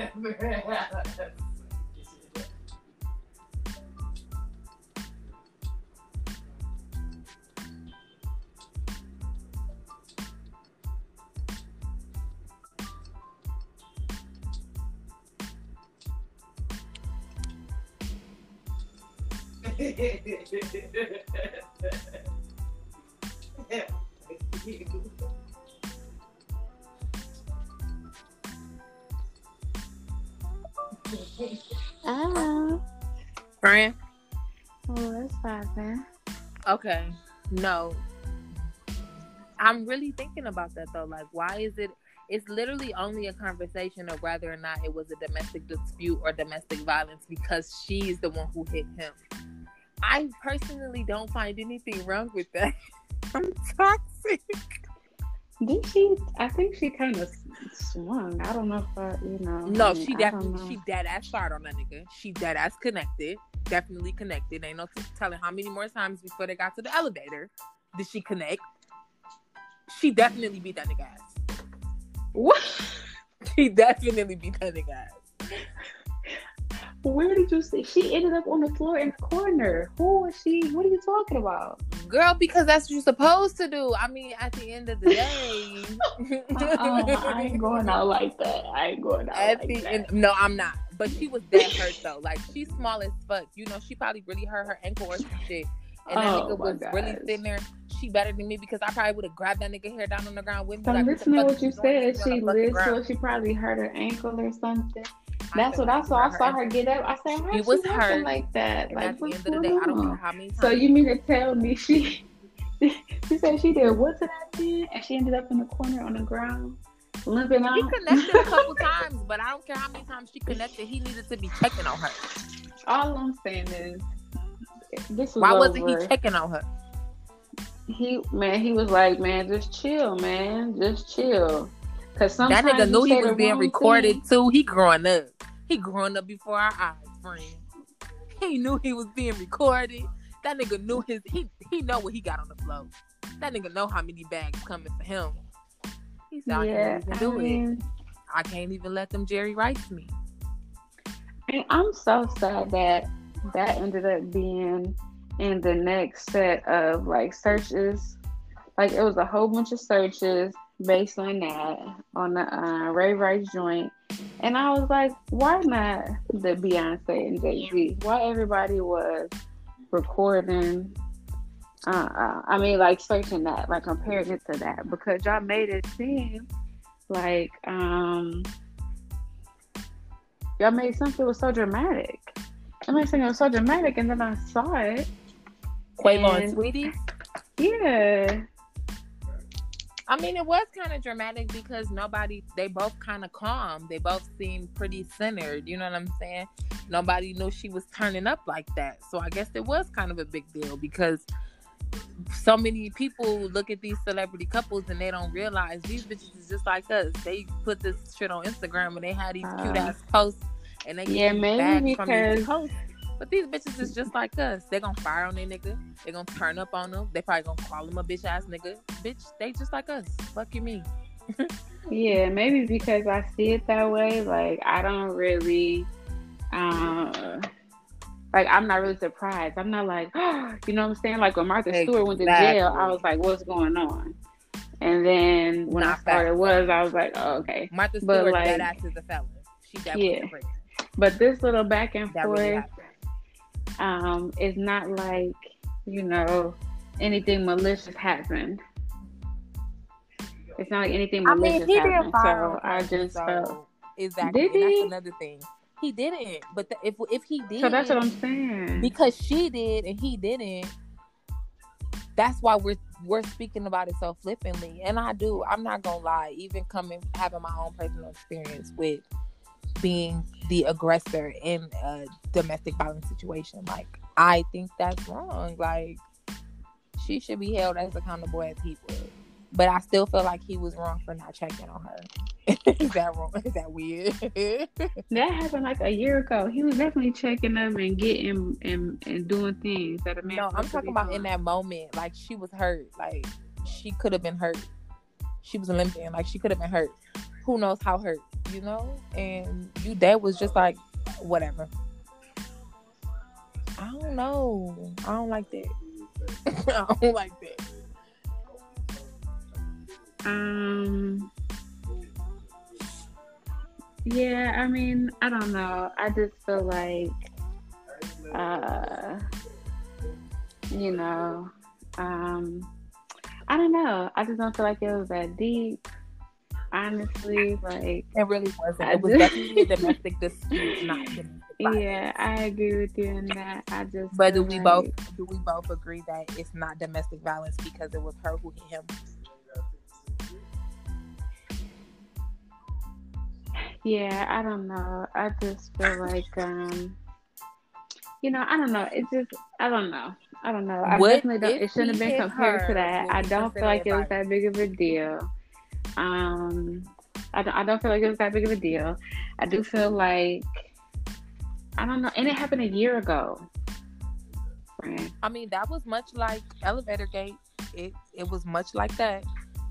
Oh, Okay. No. I'm really thinking about that though. Like, why is it? It's literally only a conversation of whether or not it was a domestic dispute or domestic violence because she's the one who hit him. I personally don't find anything wrong with that. I'm toxic. Did she? I think she kind of swung. I don't know if I, you know. No, she definitely she dead ass fired on that nigga. She dead ass connected. Definitely connected. Ain't no telling how many more times before they got to the elevator did she connect. She definitely beat that nigga ass. What? She definitely beat that nigga ass. Where did you see? She ended up on the floor in the corner. Who was she? What are you talking about? Girl, because that's what you're supposed to do. I mean, at the end of the day. Uh-uh, I ain't going out like that. I ain't going out At like the that. end, no, I'm not. But she was dead hurt though. Like she's small as fuck. You know, she probably really hurt her ankle or some shit. And that Oh, nigga was really sitting there. She better than me because I probably would have grabbed that nigga hair down on the ground with me. So like, what the listen to what you said. She lived, she probably hurt her ankle or something. That's feel what I saw. I saw her get up. I said, "How She she was hurt. like that?" And Like, at the end of the day, I don't on? how many times. So you mean to tell me she she said she did what to that man and she ended up in the corner on the ground limping He connected a couple times, but I don't care how many times she connected. He needed to be checking on her. All I'm saying is this Why wasn't over. he checking on her? He man, he was like, man, just chill, man, just chill. Cause sometimes That nigga knew he was being recorded thing. too. He growing up. He growing up before our eyes, friend. He knew he was being recorded. That nigga knew his he he know what he got on the floor. That nigga know how many bags coming for him. I Yeah, can't even I do it. I can't even let them Jerry Rice me. and I'm so sad that that ended up being in the next set of like searches. Like it was a whole bunch of searches based on that on the uh, Ray Rice joint, and I was like, why not the Beyonce and Jay Z? Why everybody was recording? Uh, uh, I mean, like searching that, like comparing it to that, because y'all made it seem like um y'all made something was so dramatic. I made something was so dramatic, and then I saw it. Quavo And- Sweetie. Yeah, I mean, it was kind of dramatic because nobody, they both kind of calm. They both seemed pretty centered. You know what I'm saying? Nobody knew she was turning up like that. So I guess it was kind of a big deal because so many people look at these celebrity couples and they don't realize these bitches is just like us. They put this shit on Instagram and they had these cute Uh, ass posts and they get yeah, these maybe bags from these posts. But these bitches is just like us. They gonna fire on their nigga. They gonna turn up on them. They probably gonna call him a bitch ass nigga. Bitch, they just like us. Fuck you, me. yeah, maybe because I see it that way. Like I don't really, uh, like I'm not really surprised. I'm not like, you know what I'm saying? Like when Martha Stewart went to jail, I was like, what's going on? And then when I started was, I was like, oh, okay. Martha But, Stewart, like- that ass is a felon. She definitely Yeah. But this little back and That forth, really um, it's not like you know anything malicious happened. It's not like anything malicious I mean, happened. So I just so felt. exactly. Did and he? That's another thing. He didn't. But the, if if he did, So that's what I'm saying. because she did and he didn't. That's why we're we're speaking about it so flippantly. And I do. I'm not gonna lie. Even coming having my own personal experience with being the aggressor in a domestic violence situation, like I think that's wrong. Like she should be held as accountable as he would. But I still feel like he was wrong for not checking on her. Is that wrong? Is that weird? That happened like a year ago. He was definitely checking them and getting and, and doing things that a man. No, I'm talking about in that moment. Like she was hurt. Like she could have been hurt. She was limping. Like she could have been hurt. Who knows how hurt? you know, and you dad was just like, whatever. I don't know. I don't like that. I don't like that. Um. Yeah, I mean, I don't know. I just feel like, uh, you know, um, I don't know. I just don't feel like it was that deep. Honestly, like it really wasn't. It was definitely a domestic dispute, not domestic Yeah, I agree with you in that. I just. But do we like... both do we both agree that it's not domestic violence because it was her who hit him? Yeah, I don't know. I just feel like um you know, I don't know. It just I don't know. I don't know. I what definitely don't it shouldn't have been compared to that. I don't feel like it was that big of a deal. Um I don't I don't feel like it was that big of a deal. I do feel like I don't know, and it happened a year ago. I mean, that was much like Elevator Gate. It it was much like that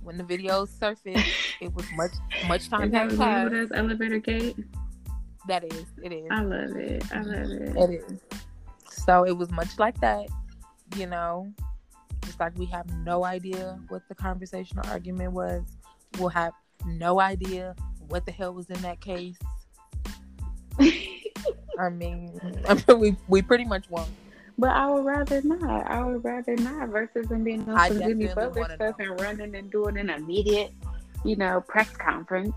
when the videos surfaced. it was much much time had passed. As Elevator Gate. That is, it is. I love it. I love it. It is. So it was much like that, you know. Just like we have no idea what the conversation or argument was. We'll have no idea what the hell was in that case. I mean, I mean, we we pretty much won't. But I would rather not. I would rather not versus them being on some Jimmy Butler stuff know. and running and doing an immediate, you know, press conference.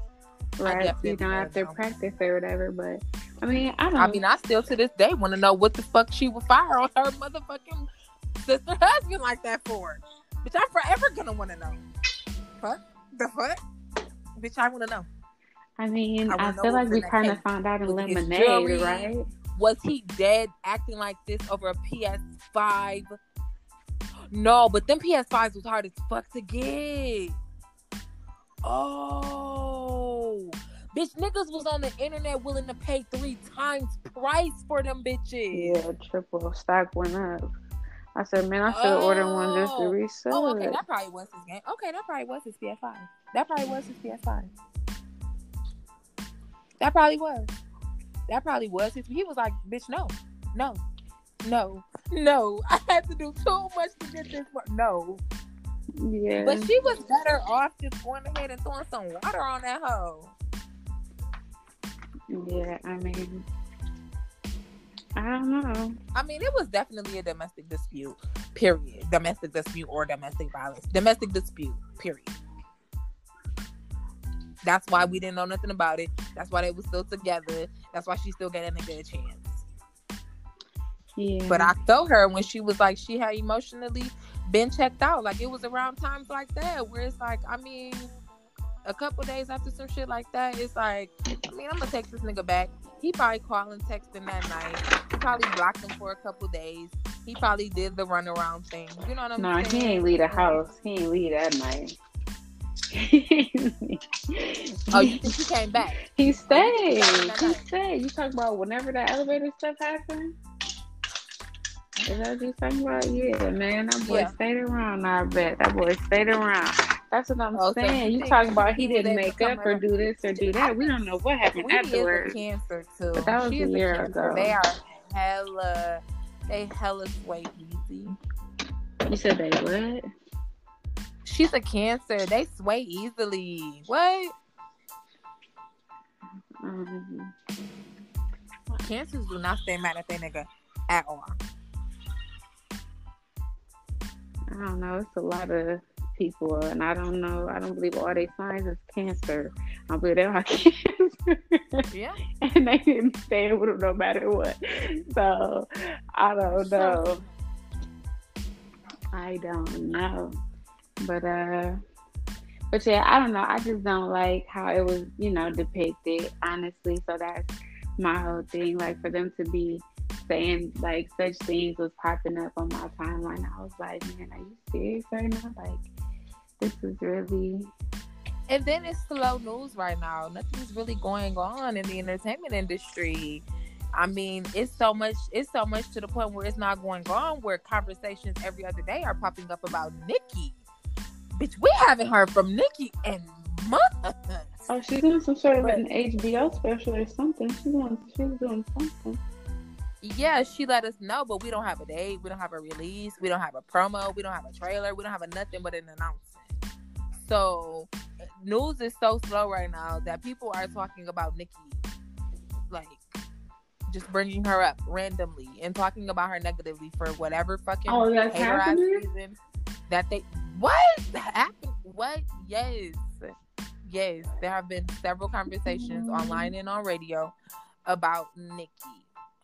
Right, you know, after know. practice or whatever. But I mean, I don't. I mean, I still to this day want to know what the fuck she would fire on her motherfucking sister husband like that for. Bitch, I'm forever gonna want to know. Fuck the fuck, bitch. I want to know. I mean, I, I feel like we kind of found out in Lemonade, right? Was he dead acting like this over a PS5? No, but them PS5s was hard as fuck to get. Oh, bitch, niggas was on the internet willing to pay three times price for them bitches. Yeah, triple stock went up. I said, man, I should have oh. ordered one just to oh. resell oh, okay, it. that probably was his game. Okay, that probably was his PS5. That probably was his PS5. That probably was. That probably was his. He was like, bitch, no, no, no, no. I had to do too much to get this. No. Yeah. But she was better off just going ahead and throwing some water on that hoe. Yeah, I mean, I don't know. I mean, it was definitely a domestic dispute, period. Domestic dispute or domestic violence. Domestic dispute, period. That's why we didn't know nothing about it. That's why they were still together. That's why she's still getting a good chance. Yeah. But I told her when she was like she had emotionally been checked out. Like it was around times like that where it's like, I mean, a couple days after some shit like that, it's like, I mean, I'm gonna text this nigga back. He probably calling, texting that night. He probably blocked him for a couple days. He probably did the runaround thing. You know what I'm nah, saying? No, he ain't leave the house. He ain't leave that night. Oh, you think he came back? Oh, he stayed. He stayed. You talk about whenever that elevator stuff happened. Is that what you talking about? Yeah, man, that boy yeah. stayed around. I bet that boy stayed around. That's what I'm oh, saying. So you, you talking about he didn't make up or do this or do that. We don't know what happened we afterwards. cancer too. But that was she a year a ago. They are hella, they hella sway easy. You said they what? She's a cancer. They sway easily. What? Mm-hmm. Cancers do not stay mad at their nigga at all. I don't know. It's a lot of people, and I don't know. I don't believe all they signs is cancer. I believe they are cancer. Yeah. and they didn't stand with them no matter what. So I don't know. I don't know. But uh but yeah, I don't know. I just don't like how it was, you know, depicted, honestly. So that's my whole thing. Like for them to be saying like such things was popping up on my timeline. I was like, man, are you serious right now? Like this is really and then it's slow news right now. Nothing's really going on in the entertainment industry. I mean, it's so much. It's so much to the point where it's not going on. Where conversations every other day are popping up about Nicki. Bitch, we haven't heard from Nicki in months. Oh, she's doing some sort of an HBO special or something. She's doing she's doing something. Yeah, she let us know, but we don't have a date. We don't have a release. We don't have a promo. We don't have a trailer. We don't have a nothing but an announcement. So news is so slow right now that people are talking about Nicki, like just bringing her up randomly and talking about her negatively for whatever fucking oh that's happening. Reason that they what happened? What? Yes, yes. There have been several conversations online and on radio about Nicki,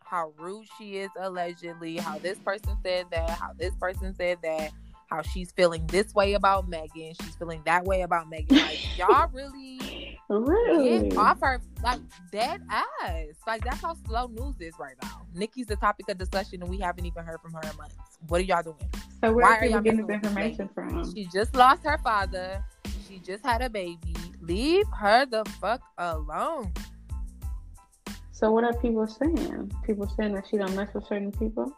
how rude she is allegedly, how this person said that, how this person said that, how she's feeling this way about Megan, she's feeling that way about Megan. Like y'all really really get off her like dead ass. Like that's how slow news is right now. Nicki's the topic of discussion and we haven't even heard from her in months. What are y'all doing? So where Why are y'all getting this information from? She just lost her father. She just had a baby. Leave her the fuck alone. So what are people saying? People saying that she don't mess with certain people?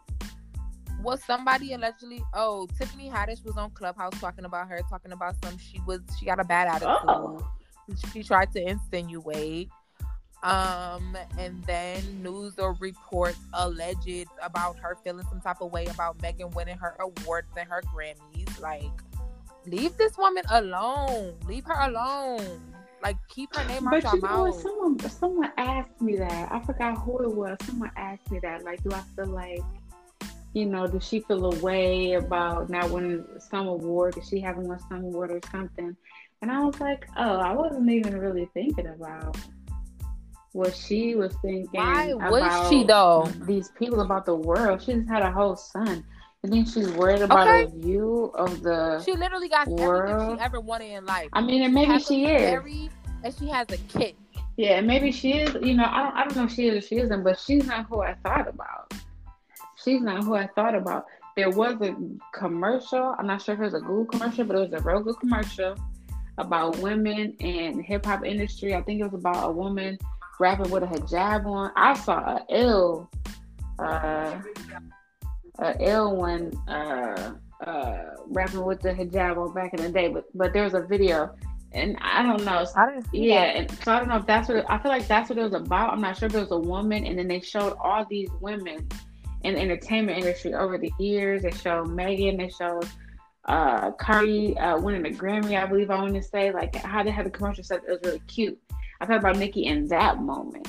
Well, somebody allegedly. Oh, Tiffany Haddish was on Clubhouse talking about her, talking about some. She was she got a bad attitude. Oh. She tried to insinuate. Um, and then news or reports alleged about her feeling some type of way about Megan winning her awards and her Grammys. Like, leave this woman alone. Leave her alone. Like keep her name but out your mouth. But someone someone asked me that. I forgot who it was. Someone asked me that. Like, do I feel like, you know, does she feel a way about not winning some award? Does she haven't won some award or something? And I was like, oh, I wasn't even really thinking about what she was thinking. Why was she though? These people about the world. She just had a whole son. And then she's worried about okay. a view of the. She literally got world. everything she ever wanted in life. I mean, and maybe she is. Married, and she has a kid. Yeah, maybe she is. You know, I don't. I don't know if she is or she isn't, but she's not who I thought about. She's not who I thought about. There was a commercial. I'm not sure if it was a Google commercial, but it was a real good commercial about women and hip hop industry. I think it was about a woman rapping with a hijab on. I saw a ill. Uh, uh, L one uh, uh, rapping with the hijab on back in the day, but but there was a video, and I don't know. I yeah, and so I don't know if that's what it, I feel like that's what it was about. I'm not sure if it was a woman, and then they showed all these women in the entertainment industry over the years. They showed Megan, they showed uh Cardi uh, winning a Grammy, I believe I want to say, like how they had the commercial set. It was really cute. I thought about Nicki in that moment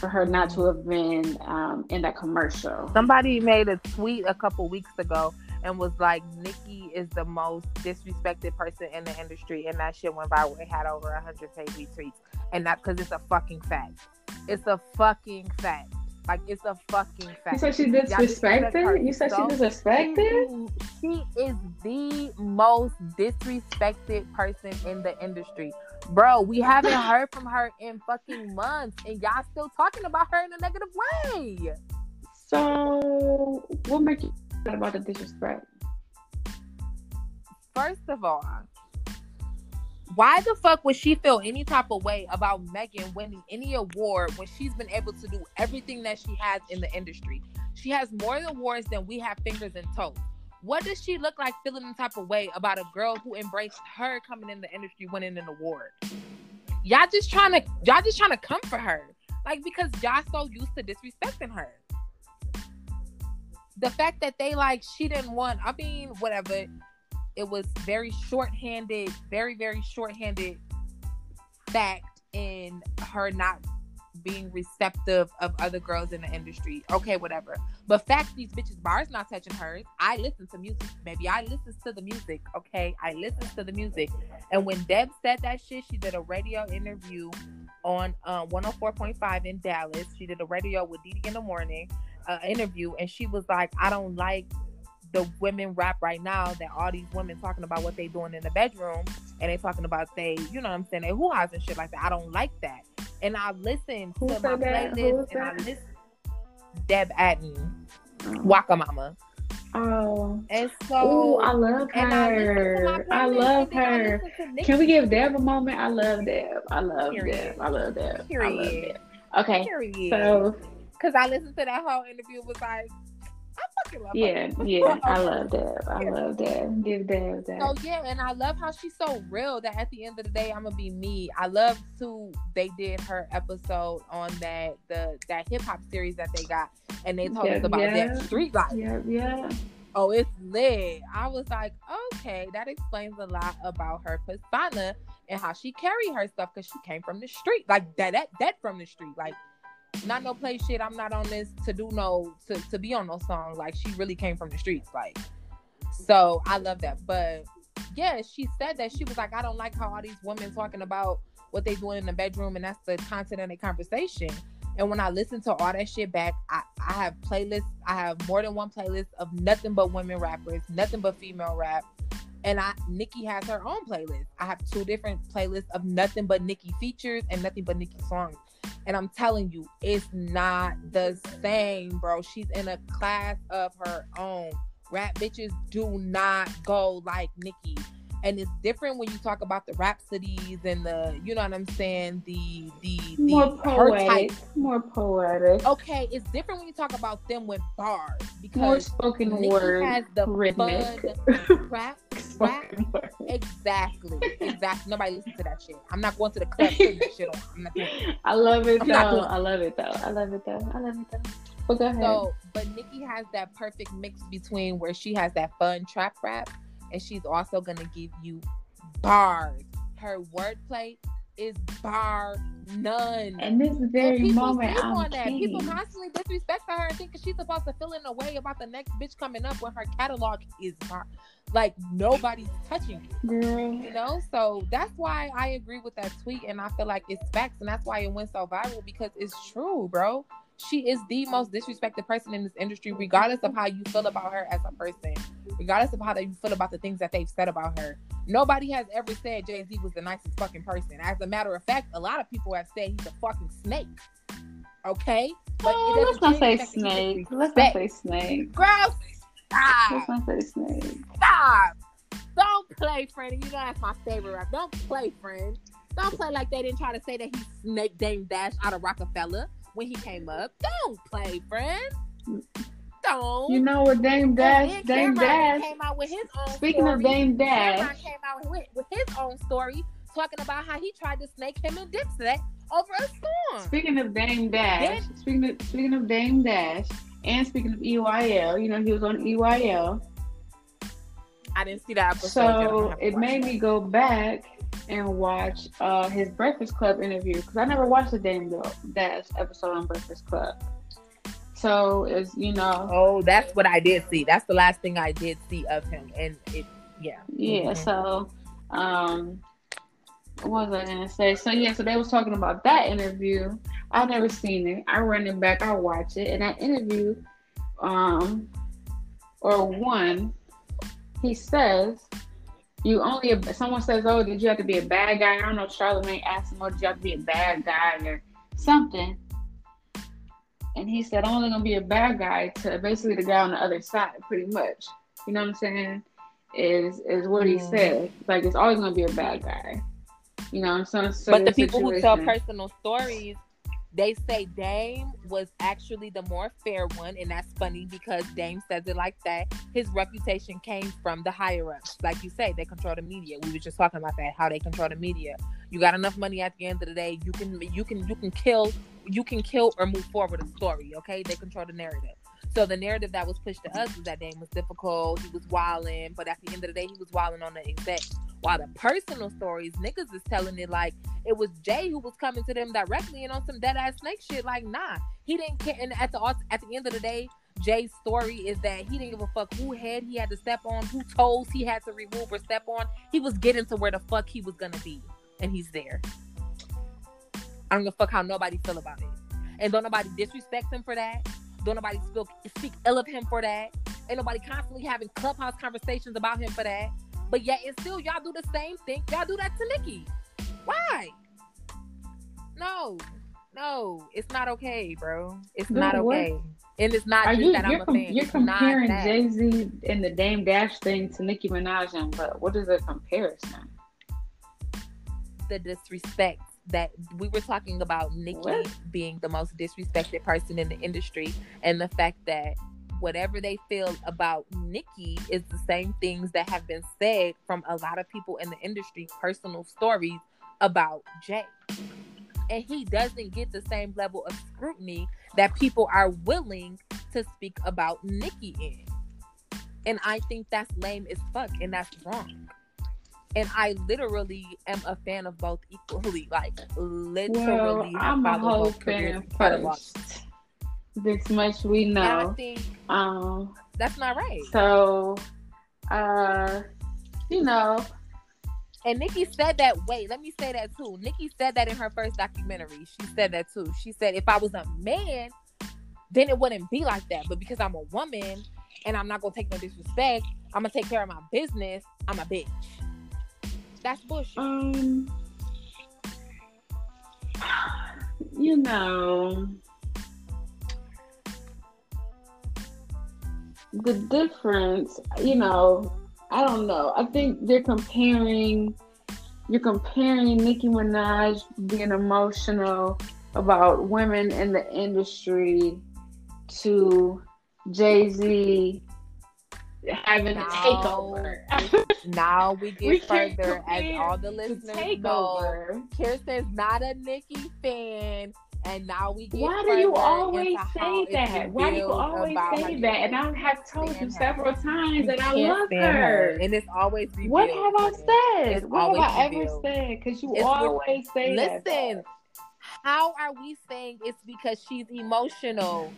for her not to have been um, in that commercial. Somebody made a tweet a couple weeks ago and was like, Nicki is the most disrespected person in the industry, and that shit went viral. It had over 100k retweets, and that because it's a fucking fact. It's a fucking fact. Like it's a fucking fact. You said she disrespected. You said she disrespected. She, she is the most disrespected person in the industry. Bro, we haven't heard from her in fucking months, and y'all still talking about her in a negative way. So, what makes you about the disrespect? First of all, why the fuck would she feel any type of way about Megan winning any award when she's been able to do everything that she has in the industry? She has more awards than we have fingers and toes. What does she look like feeling the type of way about a girl who embraced her coming in the industry winning an award? Y'all just trying to y'all just trying to come for her. Like because y'all so used to disrespecting her. The fact that they like she didn't want, I mean, whatever. It was very short-handed, very, very short-handed fact in her not being receptive of other girls in the industry. Okay, whatever. But fact, these bitches bars not touching hers. I listen to music, maybe I listen to the music. Okay, I listen to the music. And when Deb said that shit, she did a radio interview on uh, 104.5 in Dallas. She did a radio with DeDe in the morning uh, interview, and she was like, "I don't like." The women rap right now that all these women talking about what they doing in the bedroom and they talking about they, you know what I'm saying, they who has and shit like that. I don't like that and I listen to my playlist and I listen Deb Atten, oh. Waka Mama. Oh, and so Ooh, I love her. I, I, love her. Can we give Deb a moment? I love Deb. I love Period. Deb. I love Deb. Period. I love Deb. Okay, Period. so because I listened to that whole interview, was like, I Yeah, yeah. I love that. I love that. Give Deb that. So yeah, and I love how she's so real that at the end of the day, I'm gonna be me. I love too. They did her episode on that the that hip hop series that they got, and they told Yeah, us about yeah. that street life. Yeah, yeah. Oh, it's lit. I was like, okay, that explains a lot about her persona and how she carry herself because she came from the street, like that, that, that from the street, like not no play shit. I'm not on this to do no to to be on no song. Like she really came from the streets, like. So I love that, but yeah, she said that she was like, I don't like how all these women talking about what they doing in the bedroom, and that's the content of the conversation. And when I listen to all that shit back, I, I have playlists. I have more than one playlist of nothing but women rappers, nothing but female rap. And I Nicki has her own playlist. I have two different playlists of nothing but Nicki features and nothing but Nicki songs. And I'm telling you, it's not the same, bro. She's in a class of her own. Rap bitches do not go like Nicki. And it's different when you talk about the rhapsodies and the, you know what I'm saying, the the the More her type poetic. More poetic. okay, it's different when you talk about them with bars More because spoken Nicki word. has the rhythmic. fun rap, rap. word. Exactly, exactly. Nobody listens to that shit. I'm not going to the club putting that shit on. I'm not doing it. I love it I'm though. I love it though. I love it though. I love it though. But go ahead. So, but Nicki has that perfect mix between where she has that fun trap rap, and she's also gonna give you bars. Her wordplay is bar none. and this And very people moment, sleep I'm on that. People constantly disrespect her and think she's supposed to feel in a way about the next bitch coming up when her catalog is bar. Like nobody's touching it, Girl. you know. So that's why I agree with that tweet, and I feel like it's facts, and that's why it went so viral because it's true, bro. She is the most disrespected person in this industry, regardless of how you feel about her as a person, regardless of how you feel about the things that they've said about her. Nobody has ever said Jay Z was the nicest fucking person. As a matter of fact, a lot of people have said he's a fucking snake. Okay, but Oh, let's doesn't say change the fact that he snake. Let's not say snake. Girl, stop, Let's not say snake. stop. Don't play, friend. You know that's my favorite rap. Don't play, friend. Don't play like they didn't try to say that he snake Dame Dash out of Roc-A-Fella when he came up. Don't play, friend. Don't. You know what Dame Dash? Dame Cameron Dash. came out with his own Speaking story. of Dame Cameron Dash, came out with, with his own story talking about how he tried to snake him and Dipset over a song. speaking of Dame Dash, Then- speaking of speaking of Dame Dash, and speaking of EYL, you know he was on EYL. I didn't see that episode. yet. I'm gonna So it made me go back and watch uh, his Breakfast Club interview because I never watched the Dame Dash episode on Breakfast Club. So it's you know Oh, that's what I did see. That's the last thing I did see of him, and it, yeah, yeah. Mhm. So um, what was I gonna say? So yeah, so they was talking about that interview. I never seen it. I run it back. I watch it, and that interview, um, or one, he says. You only someone says, "Oh, did you have to be a bad guy?" I don't know. Charlamagne asked him, "Oh, did you have to be a bad guy or something?" And he said, "I'm only gonna be a bad guy to basically the guy on the other side, pretty much." You know what I'm saying? Is is what he Mhm. said. Like it's always gonna be a bad guy. You know, some sort But the people who tell personal stories, they say Dame was actually the more fair one, and that's funny because Dame says it like that. His reputation came from the higher ups, like you say, they control the media. We were just talking about that, how they control the media. You got enough money at the end of the day, you can you can you can kill you can kill or move forward a story. Okay, they control the narrative. So the narrative that was pushed to us was that Dame was difficult, he was wilding, but at the end of the day, he was wilding on the exec. While the personal stories, niggas is telling it like it was Jay who was coming to them directly and on some dead ass snake shit. Like, nah, he didn't care. And at the at the end of the day, Jay's story is that he didn't give a fuck who head he had to step on, who toes he had to remove or step on. He was getting to where the fuck he was gonna be, and he's there. I don't give a fuck how nobody feel about it, and don't nobody disrespect him for that. Don't nobody speak speak ill of him for that. Ain't nobody constantly having clubhouse conversations about him for that. But yet, and still, y'all do the same thing. Y'all do that to Nicki. Why? No, no, it's not okay, bro. It's Dude, not what? okay. And it's not Are just you that I'm you're, a com- fan. you're It's comparing. Jay Z and the Dame Dash thing to Nicki Minaj and but what is the comparison? the disrespect that we were talking about Nicki What? being the most disrespected person in the industry and the fact that whatever they feel about Nicki is the same things that have been said from a lot of people in the industry, personal stories about Jay. And he doesn't get the same level of scrutiny that people are willing to speak about Nicki in. And I think that's lame as fuck and that's wrong. And I literally am a fan of both equally. Like literally well, I'm a whole fan first. This much we know. Think, um that's not right. So uh you know, and Nicki said that. Wait, let me say that too. Nicki said that in her first documentary. She said that too. She said, if I was a man, then it wouldn't be like that. But because I'm a woman and I'm not gonna take no disrespect, I'm gonna take care of my business. I'm a bitch. That's bullshit. Um, you know, the difference. You know, I don't know. I think they're comparing. You're comparing Nicki Minaj being emotional about women in the industry to Jay Z having now, a takeover. now we get we further as all the listeners know. Kirsten's not a Nicki fan. And now we get Why do you always say that? Why do you always say that? And I have told you several times you that I love her. her. And it's always revealed. What have I said? It's what have I revealed. ever said? Because you it's always say listen, that. Listen, how are we saying it's because she's emotional?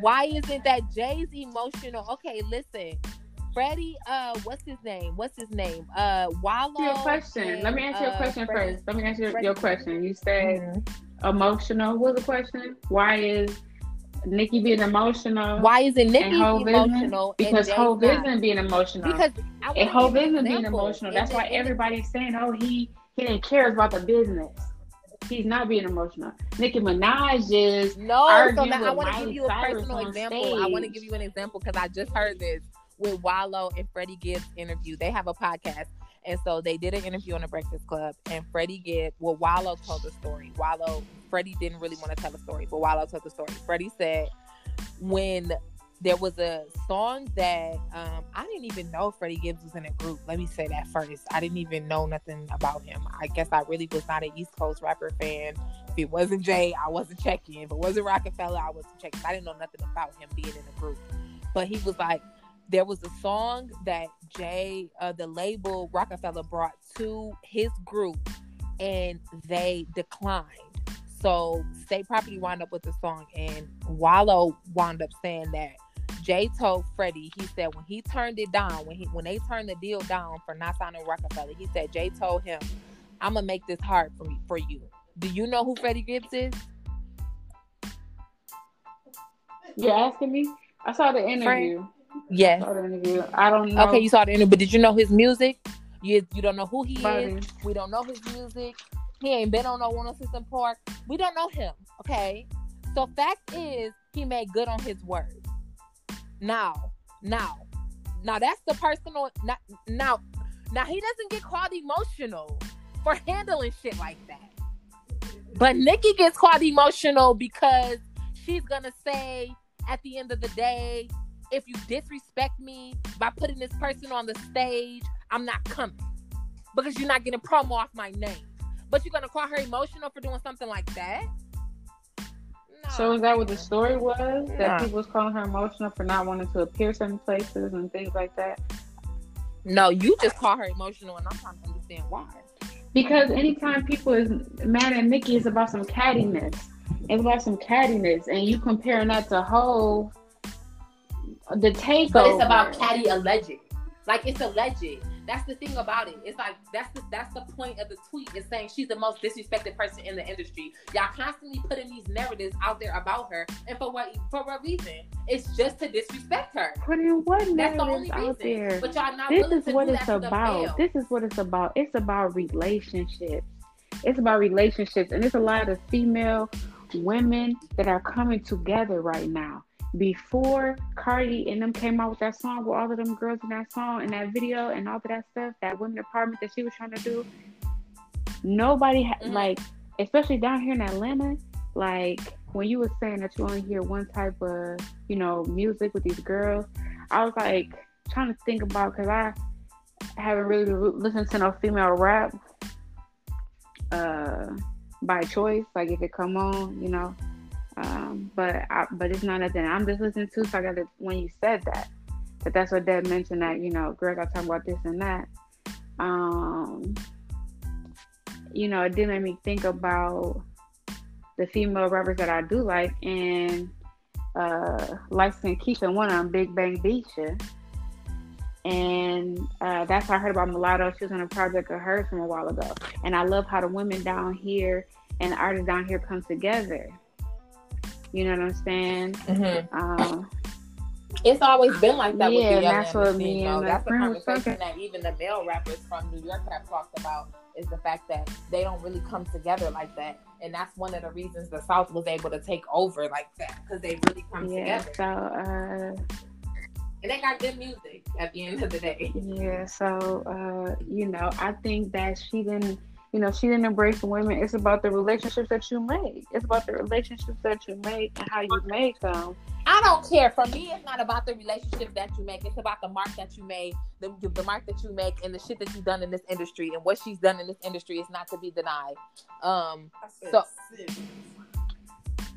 Why isn't that Jay's emotional? Okay, listen. Freddie, uh, what's his name? What's his name? Uh, Wallo. Your question. And, Let me answer uh, your question Freddie, first. Let me answer Freddie. your question. You said mm-hmm. emotional. What was the question? Why is Nicki being emotional? Why is it Nicki emotional? Because Hov isn't being emotional. Because and Hov isn't being emotional. That's why everybody's saying, "Oh, he he didn't care about the business." He's not being emotional. Nicki Minaj is no. So now I want to give you a personal example. Stage. I want to give you an example because I just heard this with Wallo and Freddie Gibbs interview. They have a podcast. And so they did an interview on the Breakfast Club, and Freddie Gibbs, well, Wallo told the story. Wallo, Freddie didn't really want to tell the story, but Wallo told the story. Freddie said when there was a song that um, I didn't even know Freddie Gibbs was in a group. Let me say that first. I didn't even know nothing about him. I guess I really was not an East Coast rapper fan. If it wasn't Jay, I wasn't checking. If it wasn't Roc-A-Fella, I wasn't checking. I didn't know nothing about him being in a group. But he was like, there was a song that Jay, uh, the label Roc-A-Fella, brought to his group, and they declined. So State Property wound up with the song, and Wallo wound up saying that Jay told Freddie, he said when he turned it down, when he when they turned the deal down for not signing Roc-A-Fella, he said Jay told him, "I'm gonna make this hard for me for you." Do you know who Freddie Gibbs is? You're asking me. I saw the interview. Yes. I, I don't know. Okay, you saw the interview, but did you know his music? You you don't know who he Buddy. is. We don't know his music. He ain't been on no 106 & Park. We don't know him. Okay. So fact is, he made good on his word. Now, now, now that's the personal. Now, now, now he doesn't get called emotional for handling shit like that. But Nicki gets called emotional because she's gonna say at the end of the day, if you disrespect me by putting this person on the stage, I'm not coming because you're not getting promo off my name. But you're gonna call her emotional for doing something like that? No. So is that what the story was? That people was calling her emotional for not wanting to appear certain places and things like that? No, you just call her emotional, and I'm trying to understand why. Because anytime people is mad at Nicki, it's about some cattiness. It's about some cattiness, and you comparing that to Hov the takeover. But it's about Caddy alleged. Like it's alleged. That's the thing about it. It's like that's the that's the point of the tweet. Is saying she's the most disrespected person in the industry. Y'all constantly putting these narratives out there about her, and for what for what reason? It's just to disrespect her. Putting what that's the only reason. out there? But y'all not this is what it's about. This is what it's about. It's about relationships. It's about relationships, and it's a lot of female women that are coming together right now before Cardi and them came out with that song with all of them girls in that song and that video and all of that stuff, that women department that she was trying to do, nobody ha- mm-hmm. like, especially down here in Atlanta, like when you were saying that you only hear one type of, you know, music with these girls, I was like trying to think about because I haven't really listened to no female rap uh, by choice. Like if it come on, you know. Um, but I, but it's not nothing I'm just listening to. So I got to when you said that, that that's what Dad mentioned that you know, Greg, I talk about this and that. Um, you know, it did make me think about the female rappers that I do like, and uh, License Keisha, one of them, Big Bang Bisha. And uh, that's how I heard about Mulatto. She was on a project of hers from a while ago. And I love how the women down here and the artists down here come together. You know what I'm saying? Mm-hmm. Um, it's always been like that. Yeah, with the that's what me and that's the conversation that even the male rappers from New York have talked about is the fact that they don't really come together like that, and that's one of the reasons the South was able to take over like that because they really come yeah, together. So, uh, and they got good music at the end of the day. Yeah. So, uh, you know, I think that she didn't you know, she didn't embrace women. It's about the relationships that you make. It's about the relationships that you make and how you make them. I don't care. For me, it's not about the relationship that you make. It's about the mark that you made, the, the mark that you make, and the shit that you've done in this industry. And what she's done in this industry is not to be denied. Um, so.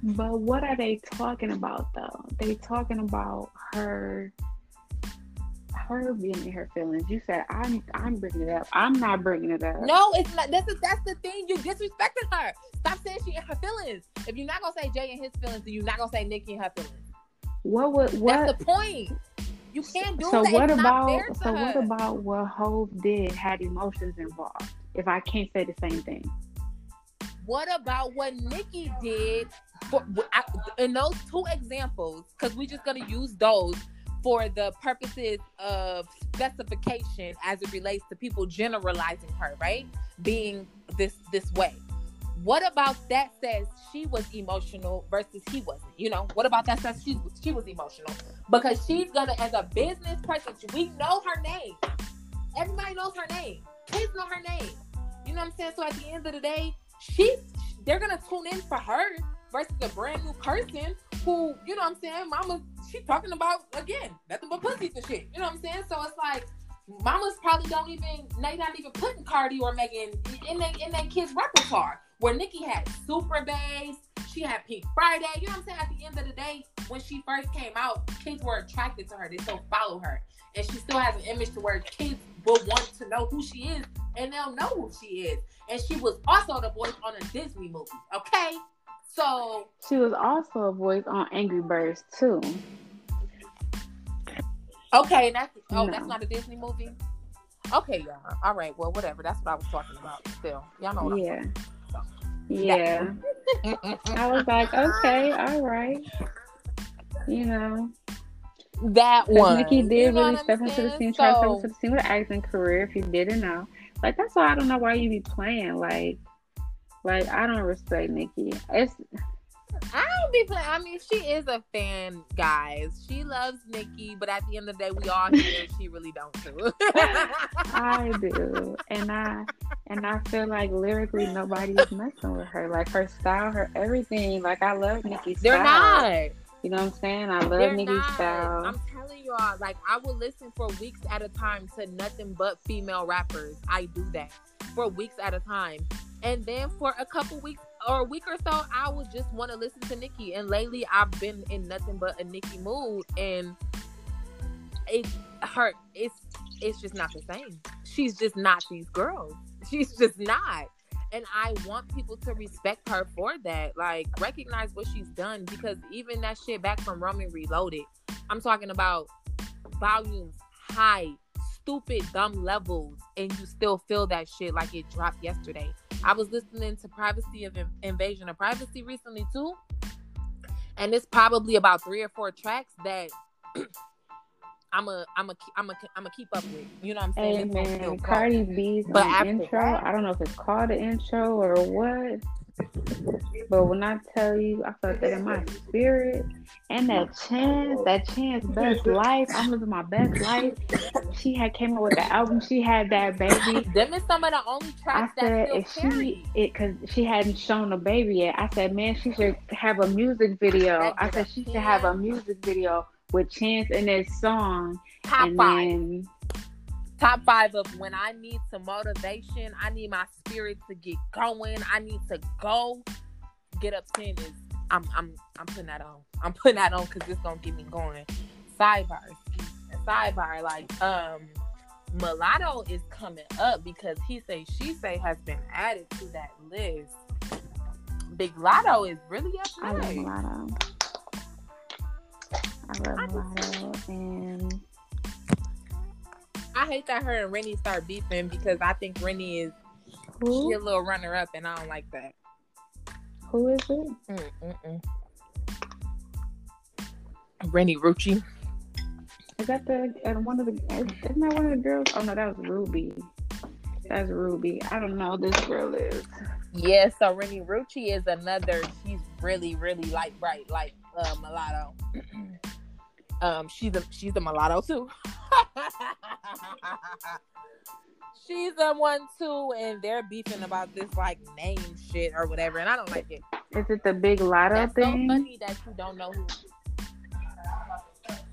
But what are they talking about though? They talking about her her being in her feelings. You said I'm I'm bringing it up. I'm not bringing it up. No, it's not. This is that's the thing. You disrespected her. Stop saying she in her feelings. If you're not gonna say Jay in his feelings, then you're not gonna say Nicki in her feelings. What would what? That's the point. You can't do it. so that. what about so her. what about what Hov did had emotions involved? If I can't say the same thing. What about what Nicki did for, in those two examples? Because we're just gonna use those for the purposes of specification as it relates to people generalizing her, right? Being this this way. What about that says she was emotional versus he wasn't? You know, what about that says she she was emotional? Because she's gonna, as a business person, we know her name. Everybody knows her name. Kids know her name. You know what I'm saying? So at the end of the day, she's they're gonna tune in for her versus a brand new person who, you know what I'm saying, mama she's talking about again nothing but pussies and shit. You know what I'm saying? So it's like mamas probably don't even they not even putting Cardi or Megan in their in their kids repertoire. Where Nicki had Super Bass, she had Pink Friday. You know what I'm saying? At the end of the day, when she first came out, kids were attracted to her. They still follow her, and she still has an image to where kids will want to know who she is, and they'll know who she is. And she was also the voice on a Disney movie. Okay, so she was also a voice on Angry Birds too. Okay, that's oh, no. that's not a Disney movie. Okay, y'all. All right. Well, whatever. That's what I was talking about. Still, y'all know. yeah. So, yeah. I was like, okay, all right. You know. That one. Nicki did you know really step into the scene, so, try to step into the scene with acting career. If you didn't know, like that's why I don't know why you be playing. Like, like I don't respect Nicki. It's I don't be playing. I mean, she is a fan, guys. She loves Nicki, but at the end of the day, we all hear she really don't too. I do, and I and I feel like lyrically nobody's messing with her. Like her style, her everything. Like I love Nicki's They're not. You know what I'm saying? I love They're Nicki's style. I'm telling you all, like I will listen for weeks at a time to nothing but female rappers. I do that for weeks at a time. And then for a couple weeks or a week or so, I would just want to listen to Nicki. And lately, I've been in nothing but a Nicki mood, and it hurt. It's it's just not the same. She's just not these girls. She's just not. And I want people to respect her for that. Like, recognize what she's done because even that shit back from Roman Reloaded, I'm talking about volumes high, stupid, dumb levels, and you still feel that shit like it dropped yesterday. I was listening to Privacy of Invasion of Privacy recently too. And it's probably about three or four tracks that I'm a I'm a I'm a I'm a keep up with. You know what I'm saying? Hey man, Cardi B's but intro. That, I don't know if it's called the intro or what. But when I tell you, I felt that in my spirit, and that chance, that chance, best life. I'm living my best life. She had came up with the album. She had that baby. Them is some of the only tracks I said that if she it because she hadn't shown a baby yet. I said, man, she should have a music video. I said she should have a music video with Chance in this song. Top and five. Then, top five of when I need some motivation, I need my spirit to get going, I need to go. Get up ten is I'm I'm I'm putting that on. I'm putting that on because it's gonna get me going. Sidebar, sidebar, like um Mulatto is coming up because he say she say has been added to that list. Big Latto is really up there. I love Mulatto. I love Mulatto and I hate that her and Renni start beefing because I think Renni is Who? a little runner up, and I don't like that. Who is it? Mm-mm-mm. Renni Rucci. Is that the and one of the? Isn't that one of the girls? Oh no, that was Ruby. That's Ruby. I don't know. This girl is. Yeah, so Renni Rucci is another. She's really, really light bright, like uh, mulatto. um, she's a she's a mulatto too. She's the one too, and they're beefing about this like name shit or whatever, and I don't like it. Is it the big lotto That's thing? so funny that you don't know who.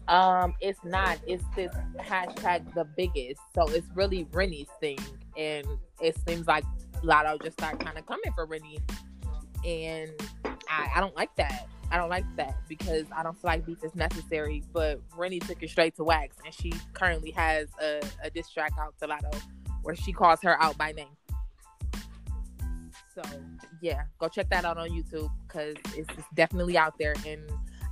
Um, it's not. It's this hashtag the biggest. So it's really Renni's thing, and it seems like Latto just started kind of coming for Renni, and I, I don't like that. I don't like that because I don't feel like beats is necessary. But Renni took it straight to wax, and she currently has a, a diss track out to Latto where she calls her out by name. So yeah, go check that out on YouTube because it's, it's, definitely out there, and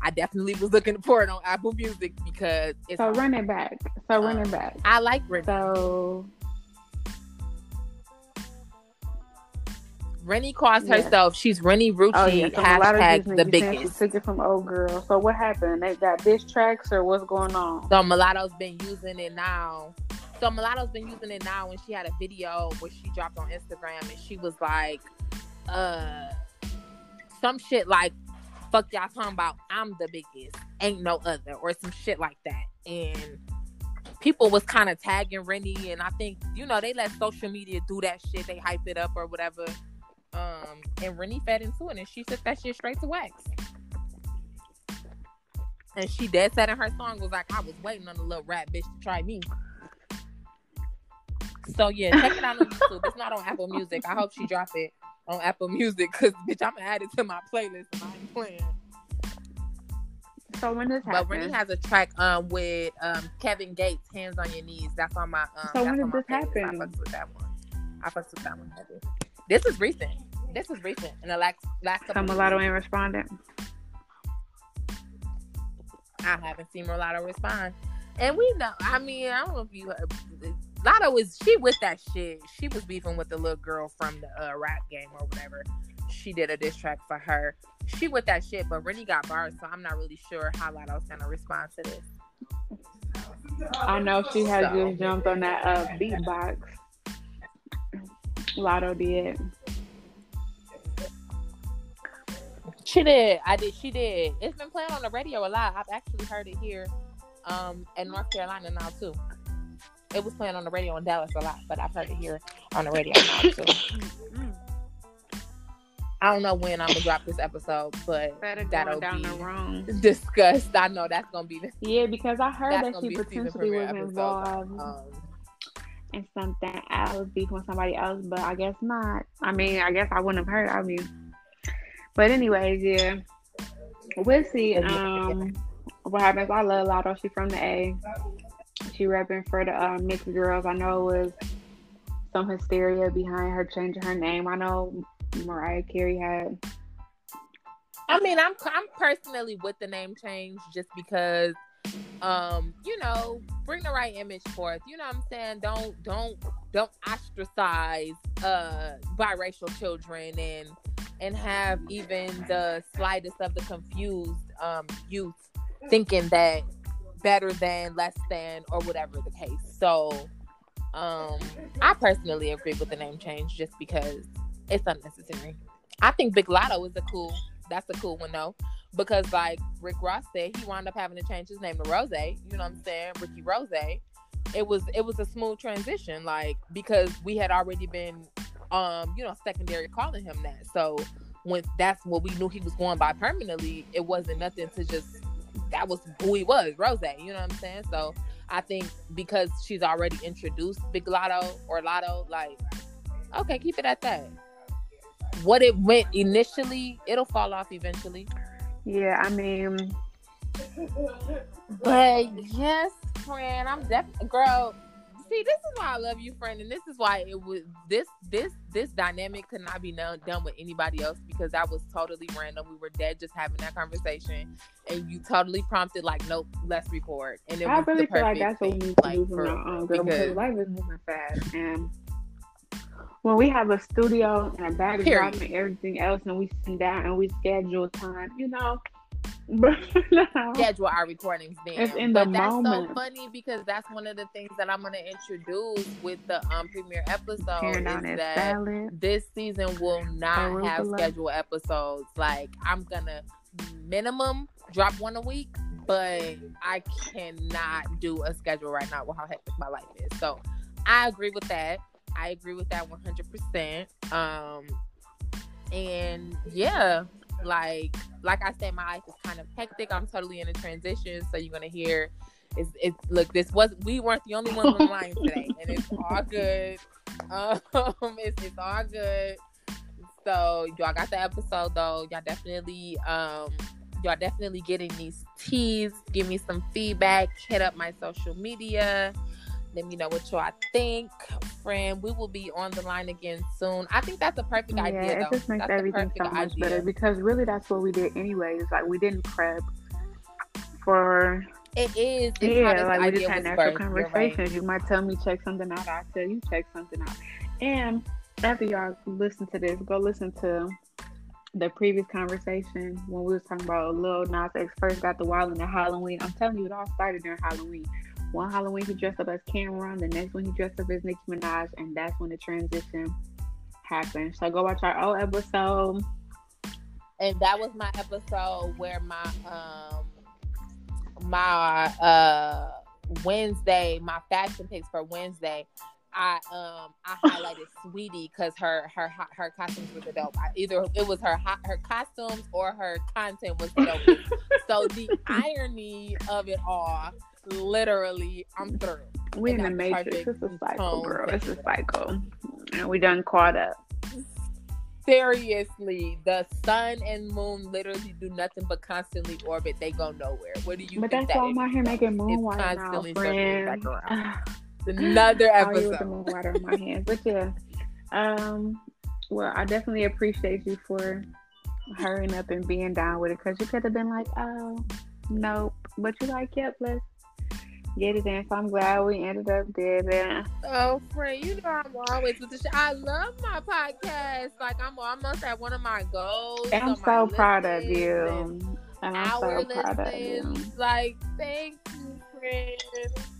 I definitely was looking for it on Apple Music because it's. So run it back. So um, run it back. I like Renni. So Renni calls yeah. herself. She's Renni Rucci. Oh, yeah. so hashtag the biggest. Took it from old girl. So what happened? They got diss tracks or what's going on? So Mulatto's been using it now. So Mulatto's been using it now. When she had a video where she dropped on Instagram and she was like, uh, some shit like, "Fuck y'all talking about? I'm the biggest. Ain't no other," or some shit like that. And people was kind of tagging Renni, and I think you know they let social media do that shit. They hype it up or whatever. Um, and Renni fed into it, and she took that shit straight to wax. And she dead said in her song was like, "I was waiting on the little rat bitch to try me." So yeah, check it out on YouTube. It's not on Apple Music. I hope she drop it on Apple Music because bitch, I'm gonna add it to my playlist and I ain't playing. So when this But Renni has a track um with um Kevin Gates, "Hands on Your Knees." That's on my um. So when did this happen? I fucked with that one. I fucked with that one heavy. This is recent. This is recent in the last last couple. So mulatto ain't responding. I haven't seen mulatto respond, and we know. I mean, I don't know if you. Heard, Latto is she with that shit. She was beefing with the little girl from the uh, rap game or whatever. She did a diss track for her. She with that shit, but Renni got bars, so I'm not really sure how Latto's gonna respond to this. I know she has so. just jumped on that uh, beatbox. Latto did. She did. I did. She did. It's been playing on the radio a lot. I've actually heard it here um, in North Carolina now too. It was playing on the radio in Dallas a lot, but I've heard it here on the radio now too. I don't know when I'm gonna drop this episode, but that'll down be the wrong. discussed. I know that's gonna be the, yeah because I heard that she potentially was involved. Um, and something else, beef with somebody else, but I guess not. I mean, I guess I wouldn't have heard. I mean, but anyways, yeah, we'll see. Um, what happens? I love Latto. She from the A. She repping for the uh, mixed girls. I know it was some hysteria behind her changing her name. I know Mariah Carey had. I mean, I'm I'm personally with the name change just because um, you know, bring the right image forth. You know what I'm saying? Don't don't don't ostracize uh biracial children and and have even the slightest of the confused um youth thinking that better than, less than, or whatever the case. So um I personally agree with the name change just because it's unnecessary. I think Big Latto is a cool. That's a cool one though, because like Rick Ross said, he wound up having to change his name to Rose. You know what I'm saying? Ricky Rose. It was it was a smooth transition, like because we had already been, um, you know, secondary calling him that. So when that's what we knew he was going by permanently, it wasn't nothing to just that was who he was, Rose. You know what I'm saying? So I think because she's already introduced Big Latto or Latto, like, okay, keep it at that. What it went initially, it'll fall off eventually. Yeah, I mean, but yes, friend, I'm definitely girl see, this is why I love you, friend, and this is why it was this this this dynamic could not be done, done with anybody else because that was totally random. We were dead just having that conversation, and you totally prompted like, nope, let's record. And it I was really the feel like that's what we thing, need to like, do for- now on, girl, because life is moving fast, and when we have a studio and a backdrop Period. and everything else, and we sit down and we schedule time, you know. But schedule our recordings then. It's in the but that's moment. so funny because that's one of the things that I'm gonna introduce with the um premiere episode is that salad. this season will not have scheduled episodes. Like I'm gonna minimum drop one a week, but I cannot do a schedule right now with how hectic my life is. So I agree with that. I agree with that 100%. Um, and yeah, like like I said, my life is kind of hectic. I'm totally in a transition, so you're gonna hear. It's, it's look. This was we weren't the only ones on the line today, and it's all good. Um, it's it's all good. So y'all got the episode though. Y'all definitely um y'all definitely getting these teas. Give me some feedback. Hit up my social media. Let me know what y'all think, friend. We will be on the line again soon. I think that's a perfect Yeah, idea it though. just makes that's everything so much idea. better because really that's what we did anyways. Like we didn't prep for It is. It's yeah, like we just had natural. You're right. conversations. You might tell me check something out, I tell you check something out. And after y'all listen to this, go listen to the previous conversation when we was talking about Lil Nas X first got the wild in the Halloween. I'm telling you, it all started during Halloween. One Halloween he dressed up as Cameron, the next one he dressed up as Nicki Minaj, and that's when the transition happened. So go watch our old episode. and that was my episode where my um my uh Wednesday, my fashion picks for Wednesday. I um I highlighted Saweetie because her her her costumes were the dope. I, either it was her her costumes or her content was dope. so the irony of it all, literally, I'm through. We in the matrix. It's a cycle, girl. It's a cycle. And we done caught up. Seriously, the sun and moon literally do nothing but constantly orbit. They go nowhere. What do you But think that's that why I'm out here making It's moonwater now, constantly circling back friend. Another with the episode. moonwater in my hands. But yeah. Um well I definitely appreciate you for hurrying up and being down with it because you could have been like, oh nope. But you like, yep, let's get it in. So I'm glad we ended up there. Oh, friend, you know I'm always with the shit. I love my podcast. Like I'm almost at one of my goals. I'm so proud of you. and I'm so proud of you. Like, thank you, friend.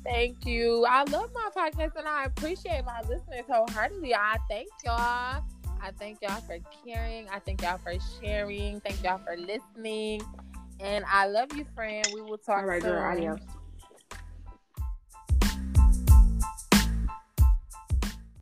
Thank you. I love my podcast and I appreciate my listeners wholeheartedly. I thank y'all. I thank y'all for caring. I thank y'all for sharing. Thank y'all for listening. And I love you, friend. We will talk All right, soon. girl. Adios.